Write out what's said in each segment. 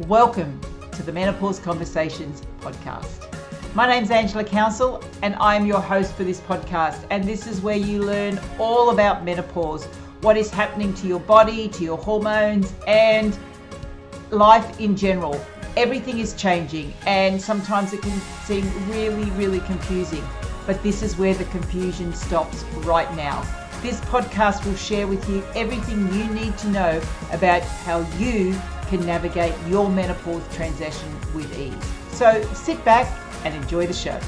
Welcome to the Menopause Conversations podcast. My name's Angela Counsel, and I'm your host for this podcast. And this is where you learn all about menopause, what is happening to your body, to your hormones, and life in general. Everything is changing, and sometimes it can seem really, really confusing. But this is where the confusion stops right now. This podcast will share with you everything you need to know about how you can navigate your menopause transition with ease. So sit back and enjoy the show.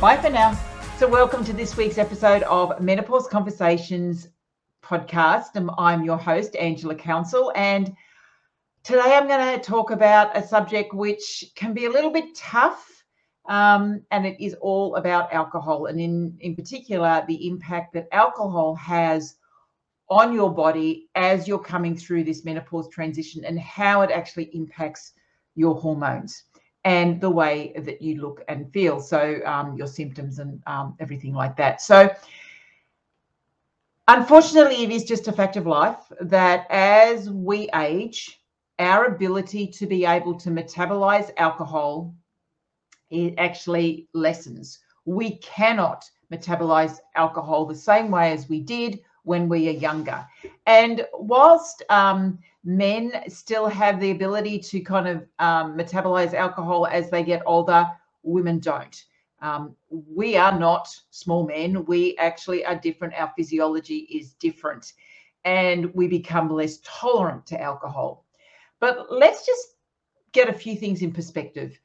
Bye for now. So, welcome to this week's episode of Menopause Conversations podcast. I'm your host, Angela Counsel, and today I'm going to talk about a subject which can be a little bit tough. Um, and it is all about alcohol, and in, in particular, the impact that alcohol has on your body as you're coming through this menopause transition and how it actually impacts your hormones and the way that you look and feel. So, um, your symptoms and um, everything like that. So, unfortunately, it is just a fact of life that as we age, our ability to be able to metabolize alcohol it actually lessens. We cannot metabolize alcohol the same way as we did when we are younger. And whilst um, men still have the ability to kind of um, metabolize alcohol as they get older, women don't. Um, we are not small men. We actually are different. Our physiology is different and we become less tolerant to alcohol. But let's just get a few things in perspective.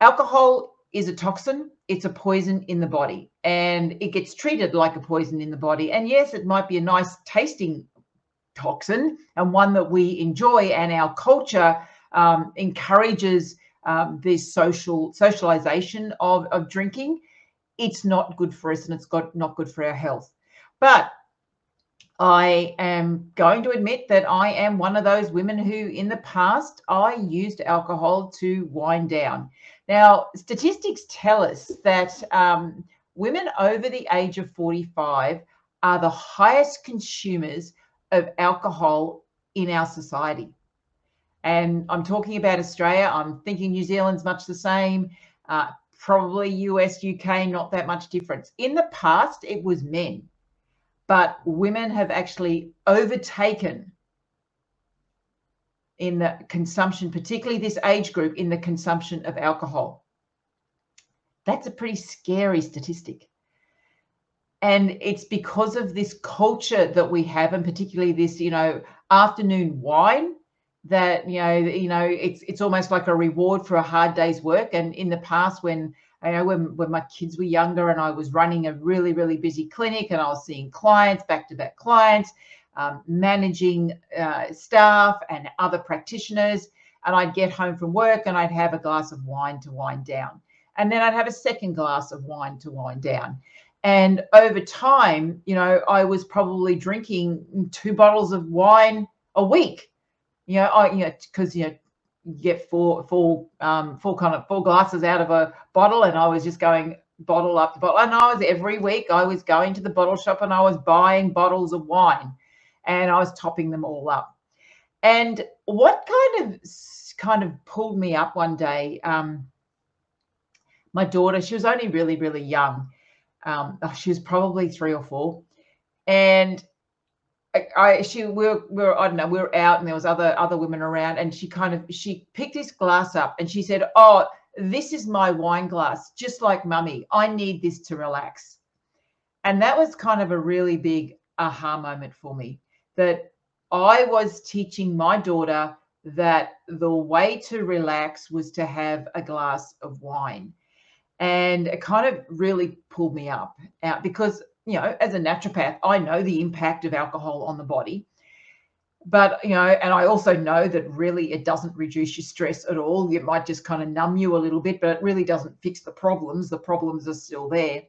Alcohol is a toxin, it's a poison in the body, and it gets treated like a poison in the body. And yes, it might be a nice tasting toxin and one that we enjoy, and our culture um, encourages um, this social socialization of, of drinking. It's not good for us, and it's got not good for our health. But I am going to admit that I am one of those women who, in the past, I used alcohol to wind down. Now, statistics tell us that um, women over the age of 45 are the highest consumers of alcohol in our society. And I'm talking about Australia. I'm thinking New Zealand's much the same. Uh, probably US, UK, not that much difference. In the past, it was men, but women have actually overtaken in the consumption, particularly this age group, in the consumption of alcohol. That's a pretty scary statistic. And it's because of this culture that we have, and particularly this, you know, afternoon wine that you know you know it's it's almost like a reward for a hard day's work and in the past when you know when, when my kids were younger and i was running a really really busy clinic and i was seeing clients back to back clients um, managing uh, staff and other practitioners. And I'd get home from work and I'd have a glass of wine to wind down. And then I'd have a second glass of wine to wind down. And over time, you know, I was probably drinking two bottles of wine a week. You know, I you know because you know get four four um four kind of four glasses out of a bottle, and I was just going bottle up the bottle. And I was every week I was going to the bottle shop and I was buying bottles of wine and I was topping them all up. And what kind of kind of pulled me up one day, um, my daughter, she was only really, really young. Um, oh, she was probably three or four. And I, she we were, we were I don't know we were out and there was other other women around and she kind of she picked this glass up and she said oh this is my wine glass just like mummy I need this to relax and that was kind of a really big aha moment for me that I was teaching my daughter that the way to relax was to have a glass of wine. And it kind of really pulled me up out because, you know, as a naturopath, I know the impact of alcohol on the body. But, you know, and I also know that really it doesn't reduce your stress at all. It might just kind of numb you a little bit, but it really doesn't fix the problems. The problems are still there.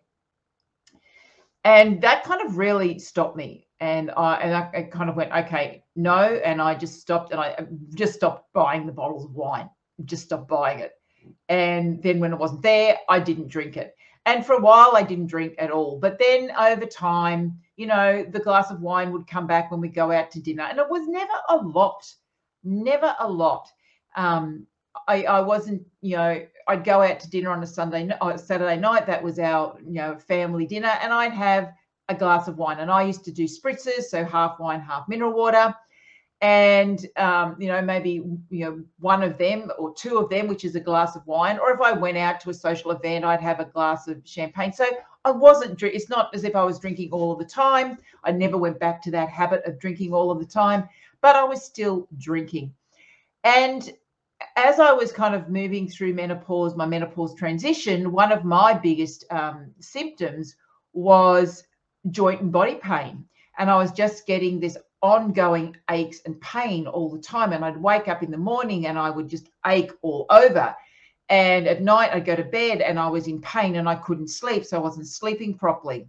And that kind of really stopped me and I and I, kind of went okay no and I just stopped and I just stopped buying the bottles of wine just stopped buying it and then when it wasn't there I didn't drink it and for a while I didn't drink at all. But then over time you know the glass of wine would come back when we go out to dinner. And it was never a lot never a lot. Um, I, I wasn't, you know, I'd go out to dinner on a Sunday, or uh, Saturday night. That was our, you know, family dinner, and I'd have a glass of wine. And I used to do spritzers, so half wine, half mineral water, and um, you know, maybe you know one of them or two of them, which is a glass of wine. Or if I went out to a social event, I'd have a glass of champagne. So I wasn't. It's not as if I was drinking all of the time. I never went back to that habit of drinking all of the time, but I was still drinking. And as I was kind of moving through menopause, my menopause transition, one of my biggest um, symptoms was joint and body pain. And I was just getting this ongoing aches and pain all the time. And I'd wake up in the morning and I would just ache all over. And at night, I'd go to bed and I was in pain and I couldn't sleep. So I wasn't sleeping properly.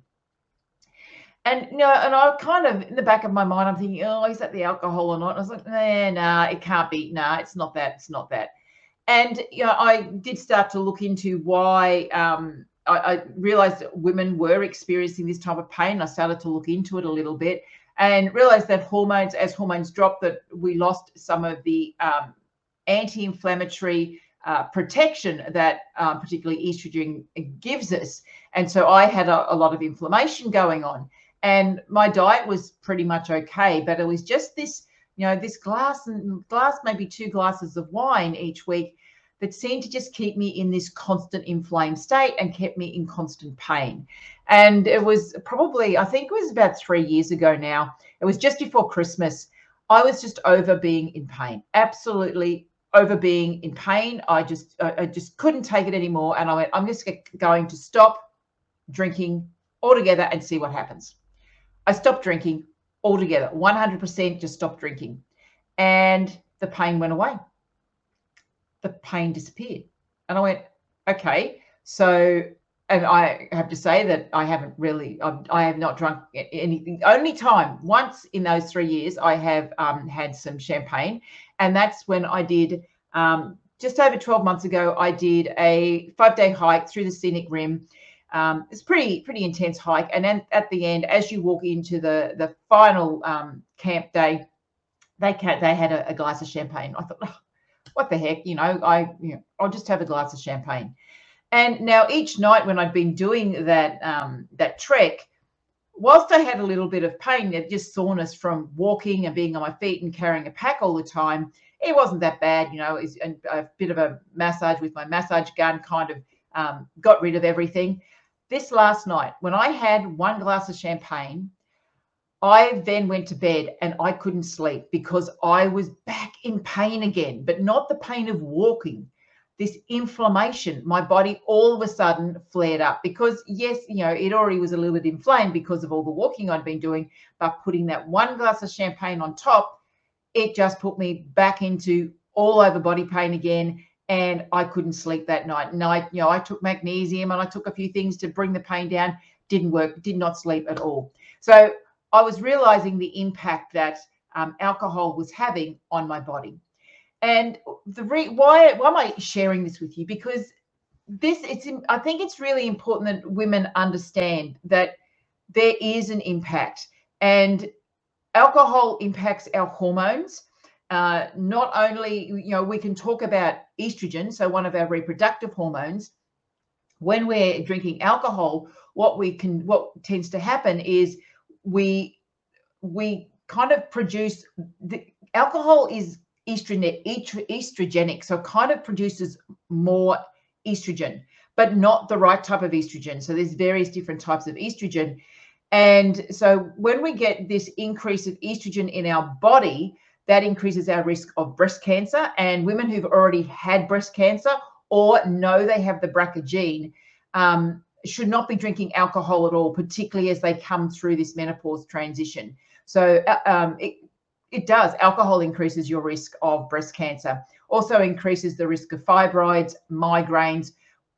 And you know, and I kind of in the back of my mind, I'm thinking, oh, is that the alcohol or not? And I was like, nah, nah, it can't be. Nah, it's not that. It's not that. And you know, I did start to look into why. Um, I, I realized that women were experiencing this type of pain. I started to look into it a little bit and realized that hormones, as hormones dropped, that we lost some of the um, anti-inflammatory uh, protection that um, particularly estrogen gives us. And so I had a, a, lot of inflammation going on and my diet was pretty much okay but it was just this you know this glass and glass maybe two glasses of wine each week that seemed to just keep me in this constant inflamed state and kept me in constant pain. And it was probably i think it was about three years ago now. It was just before christmas. I was just over being in pain absolutely over being in pain. I just i just couldn't take it anymore. And i went i'm just going to stop drinking altogether and see what happens. I stopped drinking altogether, 100% just stopped drinking. And the pain went away. The pain disappeared. And I went, okay. So, and I have to say that I haven't really, I have not drunk anything. Only time, once in those three years, I have um, had some champagne. And that's when I did, um, just over 12 months ago, I did a five day hike through the scenic rim um, it's pretty pretty intense hike. And then at the end, as you walk into the the final um, camp day, they they had a, a, glass of champagne. I thought, oh, what the heck, you know, I you know, I'll just have a glass of champagne. And now each night when I'd been doing that um, that trek, whilst I had a little bit of pain, just soreness from walking and being on my feet and carrying a pack all the time, it wasn't that bad. You know, it's a bit of a massage with my massage gun kind of um, got rid of everything this last night, when I had one glass of champagne, I then went to bed and I couldn't sleep because I was back in pain again, but not the pain of walking. This inflammation, my body all of a sudden flared up because, yes, you know, it already was a little bit inflamed because of all the walking I'd been doing, but putting that one glass of champagne on top, it just put me back into all over body pain again and I couldn't sleep that night. And I, you know, I took magnesium and I took a few things to bring the pain down. Didn't work. Did not sleep at all. So I was realizing the impact that um, alcohol was having on my body. And the re- why why am I sharing this with you? Because this it's I think it's really important that women understand that there is an impact and alcohol impacts our hormones uh, not only, you know, we can talk about estrogen, so one of our reproductive hormones. When we're drinking alcohol, what we can, what tends to happen is we, we kind of produce the alcohol is estrogen, estrogenic, so kind of produces more estrogen, but not the right type of estrogen. So there's various different types of estrogen. And so when we get this increase of estrogen in our body, that increases our risk of breast cancer. And women who've already had breast cancer or know they have the BRCA gene um, should not be drinking alcohol at all, particularly as they come through this menopause transition. So uh, um, it, it does. Alcohol increases your risk of breast cancer, also increases the risk of fibroids, migraines,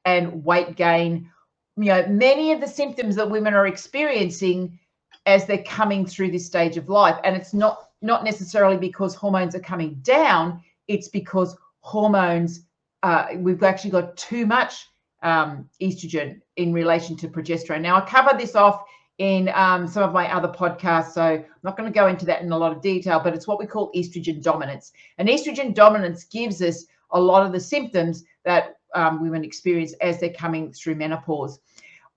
and weight gain. You know, many of the symptoms that women are experiencing as they're coming through this stage of life. And it's not not necessarily because hormones are coming down, it's because hormones, uh, we've actually got too much um, estrogen in relation to progesterone. Now, I covered this off in um, some of my other podcasts, so I'm not going to go into that in a lot of detail, but it's what we call estrogen dominance. And estrogen dominance gives us a lot of the symptoms that um, women experience as they're coming through menopause.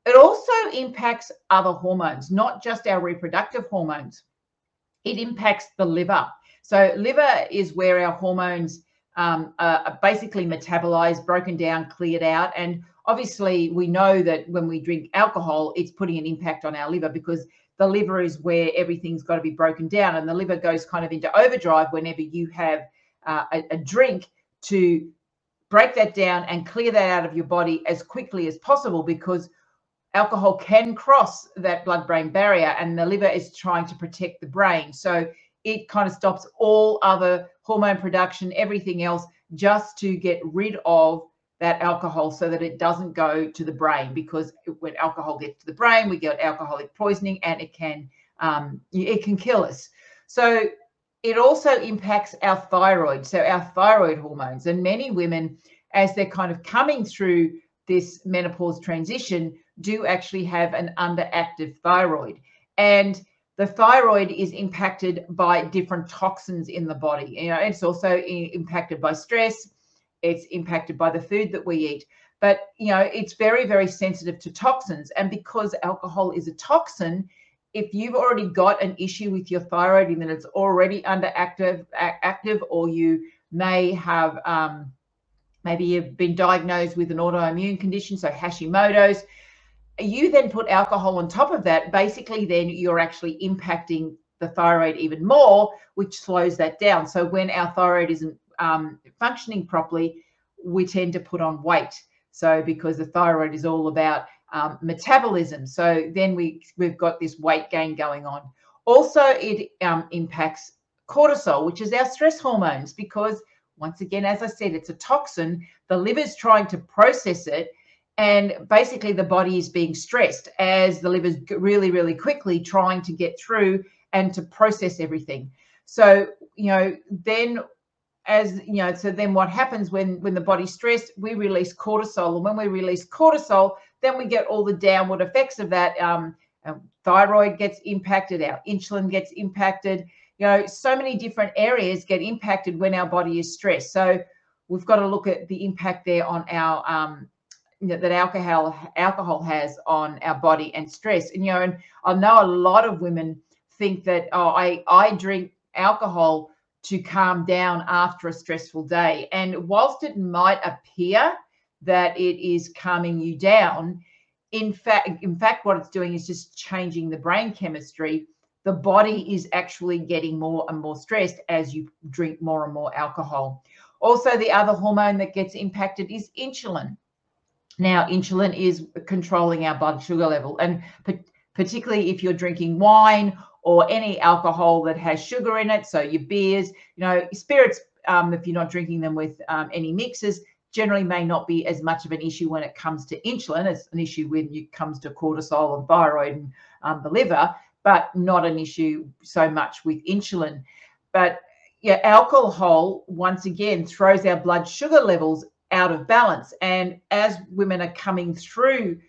It also impacts other hormones, not just our reproductive hormones. It impacts the liver. So, liver is where our hormones um, are basically metabolized, broken down, cleared out. And obviously, we know that when we drink alcohol, it's putting an impact on our liver because the liver is where everything's got to be broken down. And the liver goes kind of into overdrive whenever you have uh, a, a drink to break that down and clear that out of your body as quickly as possible because alcohol can cross that blood brain barrier and the liver is trying to protect the brain. So it kind of stops all other hormone production, everything else, just to get rid of that alcohol so that it doesn't go to the brain. Because when alcohol gets to the brain we get alcoholic poisoning and it can um, it can kill us. So it also impacts our thyroid so our thyroid hormones. And many women as they're kind of coming through this menopause transition do actually have an underactive thyroid. And the thyroid is impacted by different toxins in the body you know it's also impacted by stress it's impacted by the food that we eat. But you know it's very very sensitive to toxins and because alcohol is a toxin if you've already got an issue with your thyroid and that it's already under active active or you may have um, maybe you've been diagnosed with an autoimmune condition so hashimoto's you then put alcohol on top of that basically then you're actually impacting the thyroid even more which slows that down so when our thyroid isn't um, functioning properly, we tend to put on weight. So because the thyroid is all about um, metabolism, so then we we've got this weight gain going on. Also, it um, impacts cortisol, which is our stress hormones, because once again, as I said, it's a toxin. The liver's trying to process it, and basically the body is being stressed as the liver's really, really quickly trying to get through and to process everything. So, you know, then as you know so then what happens when when the body's stressed? We release cortisol. And when we release cortisol then we get all the downward effects of that. Um, um, thyroid gets impacted our insulin gets impacted. You know so many different areas get impacted when our body is stressed. So we've got to look at the impact there on our um, that alcohol alcohol has on our body and stress and you know and i know a lot of women think that oh i i drink alcohol to calm down after a stressful day. And whilst it might appear that it is calming you down, in fact, in fact, what it's doing is just changing the brain chemistry. The body is actually getting more and more stressed as you drink more and more alcohol. Also, the other hormone that gets impacted is insulin. Now, insulin is controlling our blood sugar level, and particularly if you're drinking wine or any alcohol that has sugar in it. So your beers, you know, spirits, um, if you're not drinking them with um, any mixes, generally may not be as much of an issue when it comes to insulin. It's an issue when it comes to cortisol and thyroid and um, the liver, but not an issue so much with insulin. But yeah, alcohol once again throws our blood sugar levels out of balance. And as women are coming through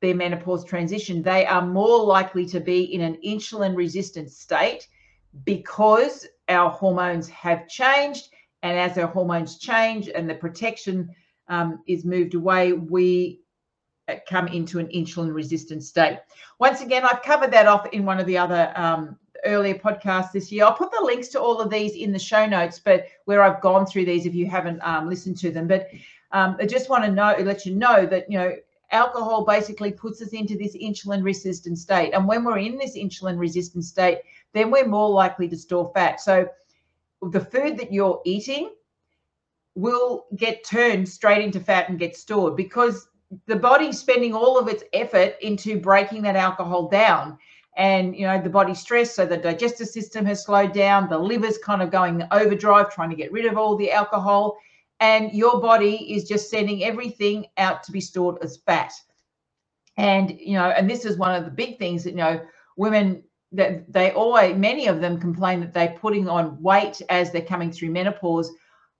their menopause transition, they are more likely to be in an insulin resistant state because our hormones have changed. And as our hormones change and the protection um, is moved away, we uh, come into an insulin resistant state. Once again, I've covered that off in one of the other um, earlier podcasts this year. I'll put the links to all of these in the show notes, but where I've gone through these if you haven't um, listened to them. But um, I just want to know, let you know that, you know, alcohol basically puts us into this insulin resistant state. And when we're in this insulin resistant state, then we're more likely to store fat. So the food that you're eating will get turned straight into fat and get stored because the body's spending all of its effort into breaking that alcohol down and you know the body stress so the digestive system has slowed down the liver's kind of going overdrive trying to get rid of all the alcohol and your body is just sending everything out to be stored as fat. And you know and this is one of the big things that you know women that they always many of them complain that they're putting on weight as they're coming through menopause.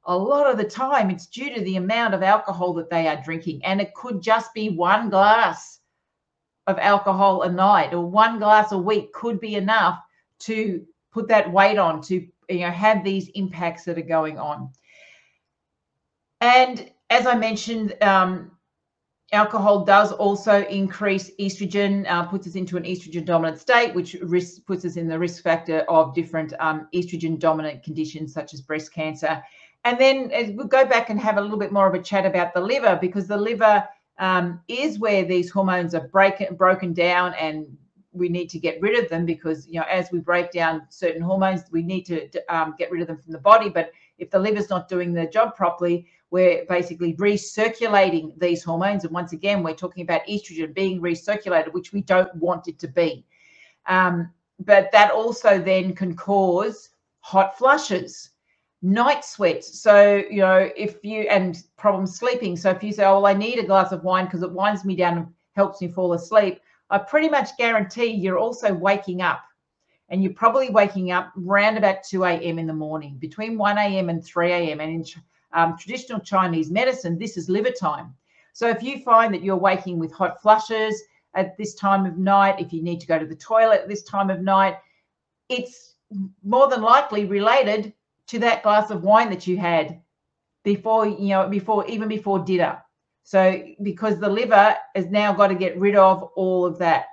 A lot of the time it's due to the amount of alcohol that they are drinking and it could just be one glass of alcohol a night or one glass a week could be enough to put that weight on to you know have these impacts that are going on And as I mentioned, um, alcohol does also increase estrogen, uh, puts us into an estrogen dominant state, which risk, puts us in the risk factor of different um, estrogen dominant conditions such as breast cancer. And then we'll go back and have a little bit more of a chat about the liver because the liver um, is where these hormones are break, broken down and we need to get rid of them because you know as we break down certain hormones we need to um, get rid of them from the body but if the liver's not doing the job properly we're basically recirculating these hormones. And once again, we're talking about estrogen being recirculated, which we don't want it to be. Um, but that also then can cause hot flushes, night sweats. So, you know, if you, and problems sleeping. So if you say, oh, well, I need a glass of wine because it winds me down and helps me fall asleep, I pretty much guarantee you're also waking up and you're probably waking up around about 2 a.m. in the morning, between 1 a.m. and 3 a.m. And in um, traditional Chinese medicine, this is liver time. So if you find that you're waking with hot flushes at this time of night, if you need to go to the toilet at this time of night, it's more than likely related to that glass of wine that you had before, you know, before even before dinner. So because the liver has now got to get rid of all of that.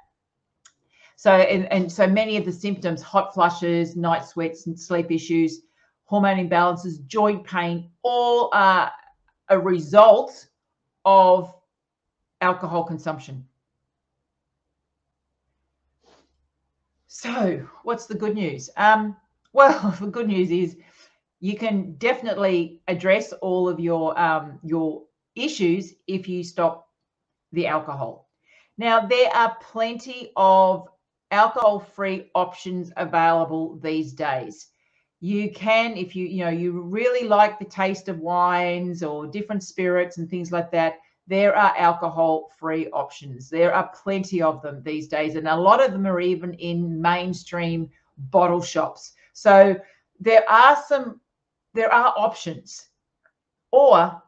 So and, and so many of the symptoms, hot flushes, night sweats, and sleep issues, hormone imbalances, joint pain, all are a result of alcohol consumption. So, what's the good news? Um, well, the good news is you can definitely address all of your um, your issues if you stop the alcohol. Now, there are plenty of alcohol-free options available these days. You can if you you know you really like the taste of wines or different spirits and things like that there are alcohol free options. There are plenty of them these days and a lot of them are even in mainstream bottle shops. So there are some there are options or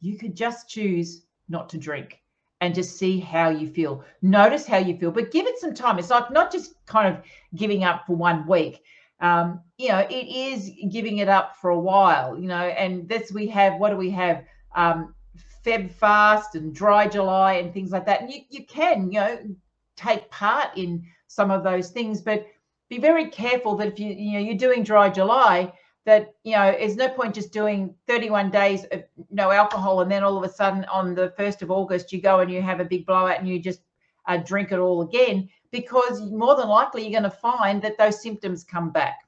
you could just choose not to drink and just see how you feel notice how you feel but give it some time it's like not just kind of giving up for one week um, you know, it is giving it up for a while, you know, and this we have, what do we have? Um, Feb fast and dry July and things like that. And you, you can, you know, take part in some of those things, but be very careful that if you, you know, you're doing dry July, that, you know, there's no point just doing 31 days of no alcohol and then all of a sudden on the 1st of August, you go and you have a big blowout and you just uh, drink it all again because more than likely you're going to find that those symptoms come back.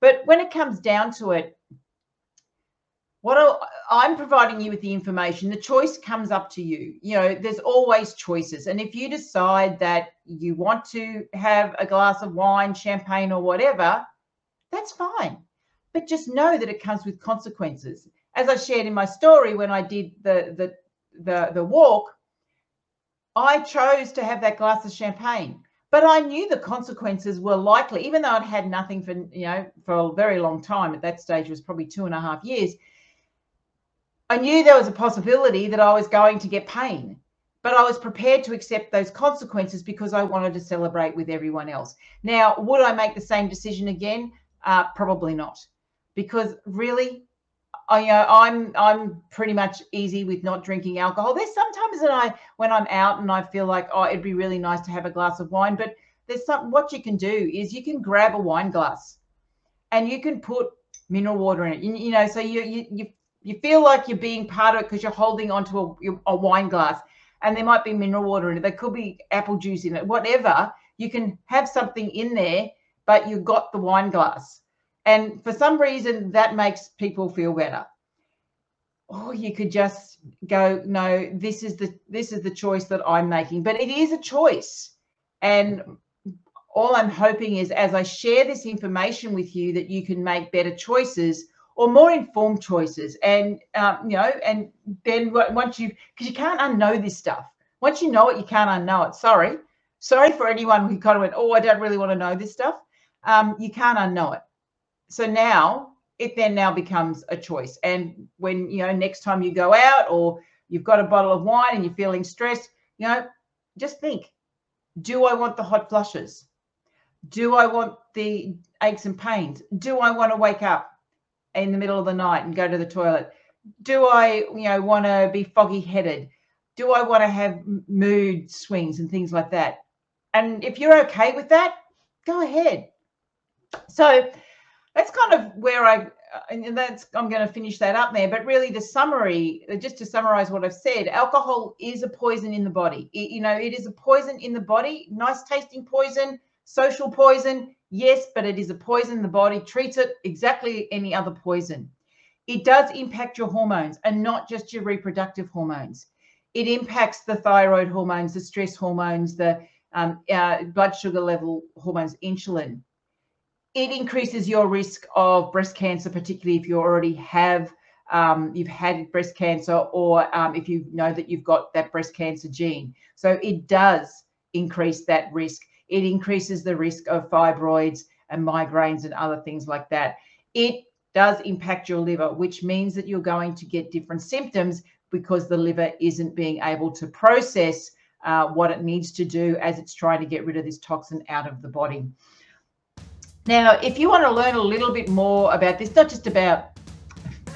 But when it comes down to it, what I'm providing you with the information, the choice comes up to you. You know, there's always choices. And if you decide that you want to have a glass of wine, champagne, or whatever, that's fine. But just know that it comes with consequences. As I shared in my story when I did the the the, the walk, I chose to have that glass of champagne but I knew the consequences were likely, even though I'd had nothing for you know for a very long time. At that stage, it was probably two and a half years. I knew there was a possibility that I was going to get pain, but I was prepared to accept those consequences because I wanted to celebrate with everyone else. Now, would I make the same decision again? Uh, probably not, because really, I, you know, I'm I'm pretty much easy with not drinking alcohol. There's sometimes that I when I'm out and I feel like oh it'd be really nice to have a glass of wine, but there's some what you can do is you can grab a wine glass and you can put mineral water in it. You, you know, so you you you you feel like you're being part of it because you're holding onto a, a wine glass and there might be mineral water in it. There could be apple juice in it, whatever. You can have something in there, but you've got the wine glass and for some reason, that makes people feel better. Or you could just go, no, this is the this is the choice that I'm making. But it is a choice. And all I'm hoping is as I share this information with you that you can make better choices or more informed choices and um, you know and then once you because you can't unknow this stuff once you know it you can't unknow it sorry sorry for anyone who kind of went oh i don't really want to know this stuff um, you can't unknow it so now it then now becomes a choice. And when, you know, next time you go out or you've got a bottle of wine and you're feeling stressed, you know, just think do I want the hot flushes? Do I want the aches and pains? Do I want to wake up in the middle of the night and go to the toilet? do I, you know, want to be foggy headed? Do I want to have mood swings and things like that? And if you're okay with that, go ahead. So that's kind of where I, and that's, I'm going to finish that up there. But really, the summary, just to summarize what I've said, alcohol is a poison in the body. It, you know, it is a poison in the body, nice tasting poison, social poison, yes, but it is a poison. The body treats it exactly any other poison. It does impact your hormones and not just your reproductive hormones. It impacts the thyroid hormones, the stress hormones, the um, uh, blood sugar level hormones, insulin. It increases your risk of breast cancer, particularly if you already have um, you've had breast cancer or um, if you know that you've got that breast cancer gene. So it does increase that risk. It increases the risk of fibroids and migraines and other things like that. It does impact your liver, which means that you're going to get different symptoms because the liver isn't being able to process uh, what it needs to do as it's trying to get rid of this toxin out of the body. Now, if you want to learn a little bit more about this, not just about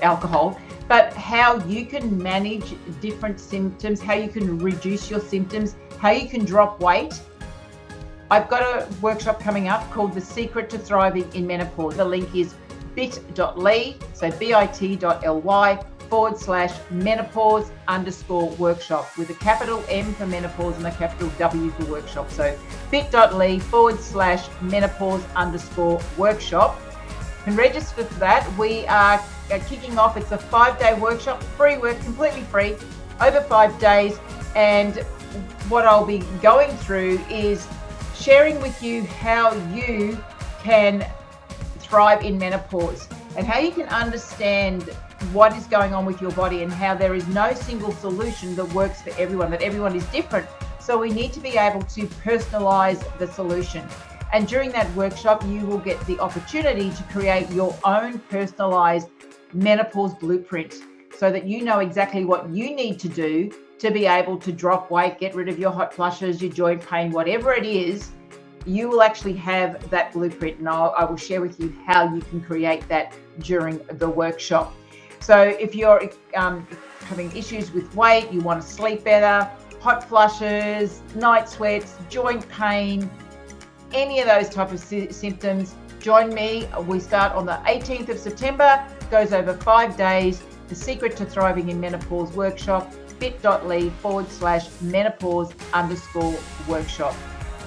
alcohol, but how you can manage different symptoms, how you can reduce your symptoms, how you can drop weight, I've got a workshop coming up called The Secret to Thriving in Menopause. The link is bit.ly, so bit.ly forward slash menopause underscore workshop with a capital M for menopause and a capital W for workshop. So bit.ly forward slash menopause underscore workshop. And register for that. We are kicking off. It's a five day workshop, free work, completely free, over five days. And what I'll be going through is sharing with you how you can thrive in menopause and how you can understand what is going on with your body and how there is no single solution that works for everyone, that everyone is different. So we need to be able to personalize the solution. And during that workshop, you will get the opportunity to create your own personalized menopause blueprint so that you know exactly what you need to do to be able to drop weight, get rid of your hot flushes, your joint pain, whatever it is you will actually have that blueprint and I'll, I will share with you how you can create that during the workshop. So if you're um, having issues with weight, you want to sleep better, hot flushes, night sweats, joint pain, any of those type of sy- symptoms, join me. We start on the 18th of September, goes over five days. The Secret to Thriving in Menopause workshop, bit.ly forward slash menopause underscore workshop.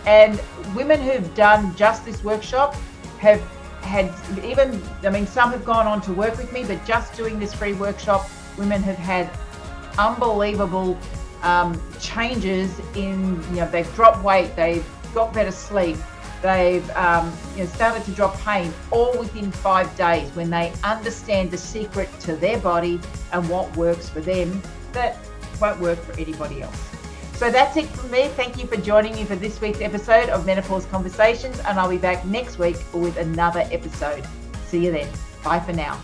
And women who've done just this workshop have had even, I mean, some have gone on to work with me, but just doing this free workshop, women have had unbelievable um, changes in, you know, they've dropped weight, they've got better sleep, they've um, you know, started to drop pain all within five days when they understand the secret to their body and what works for them that won't work for anybody else. So that's it from me. Thank you for joining me for this week's episode of Menopause Conversations, and I'll be back next week with another episode. See you then. Bye for now.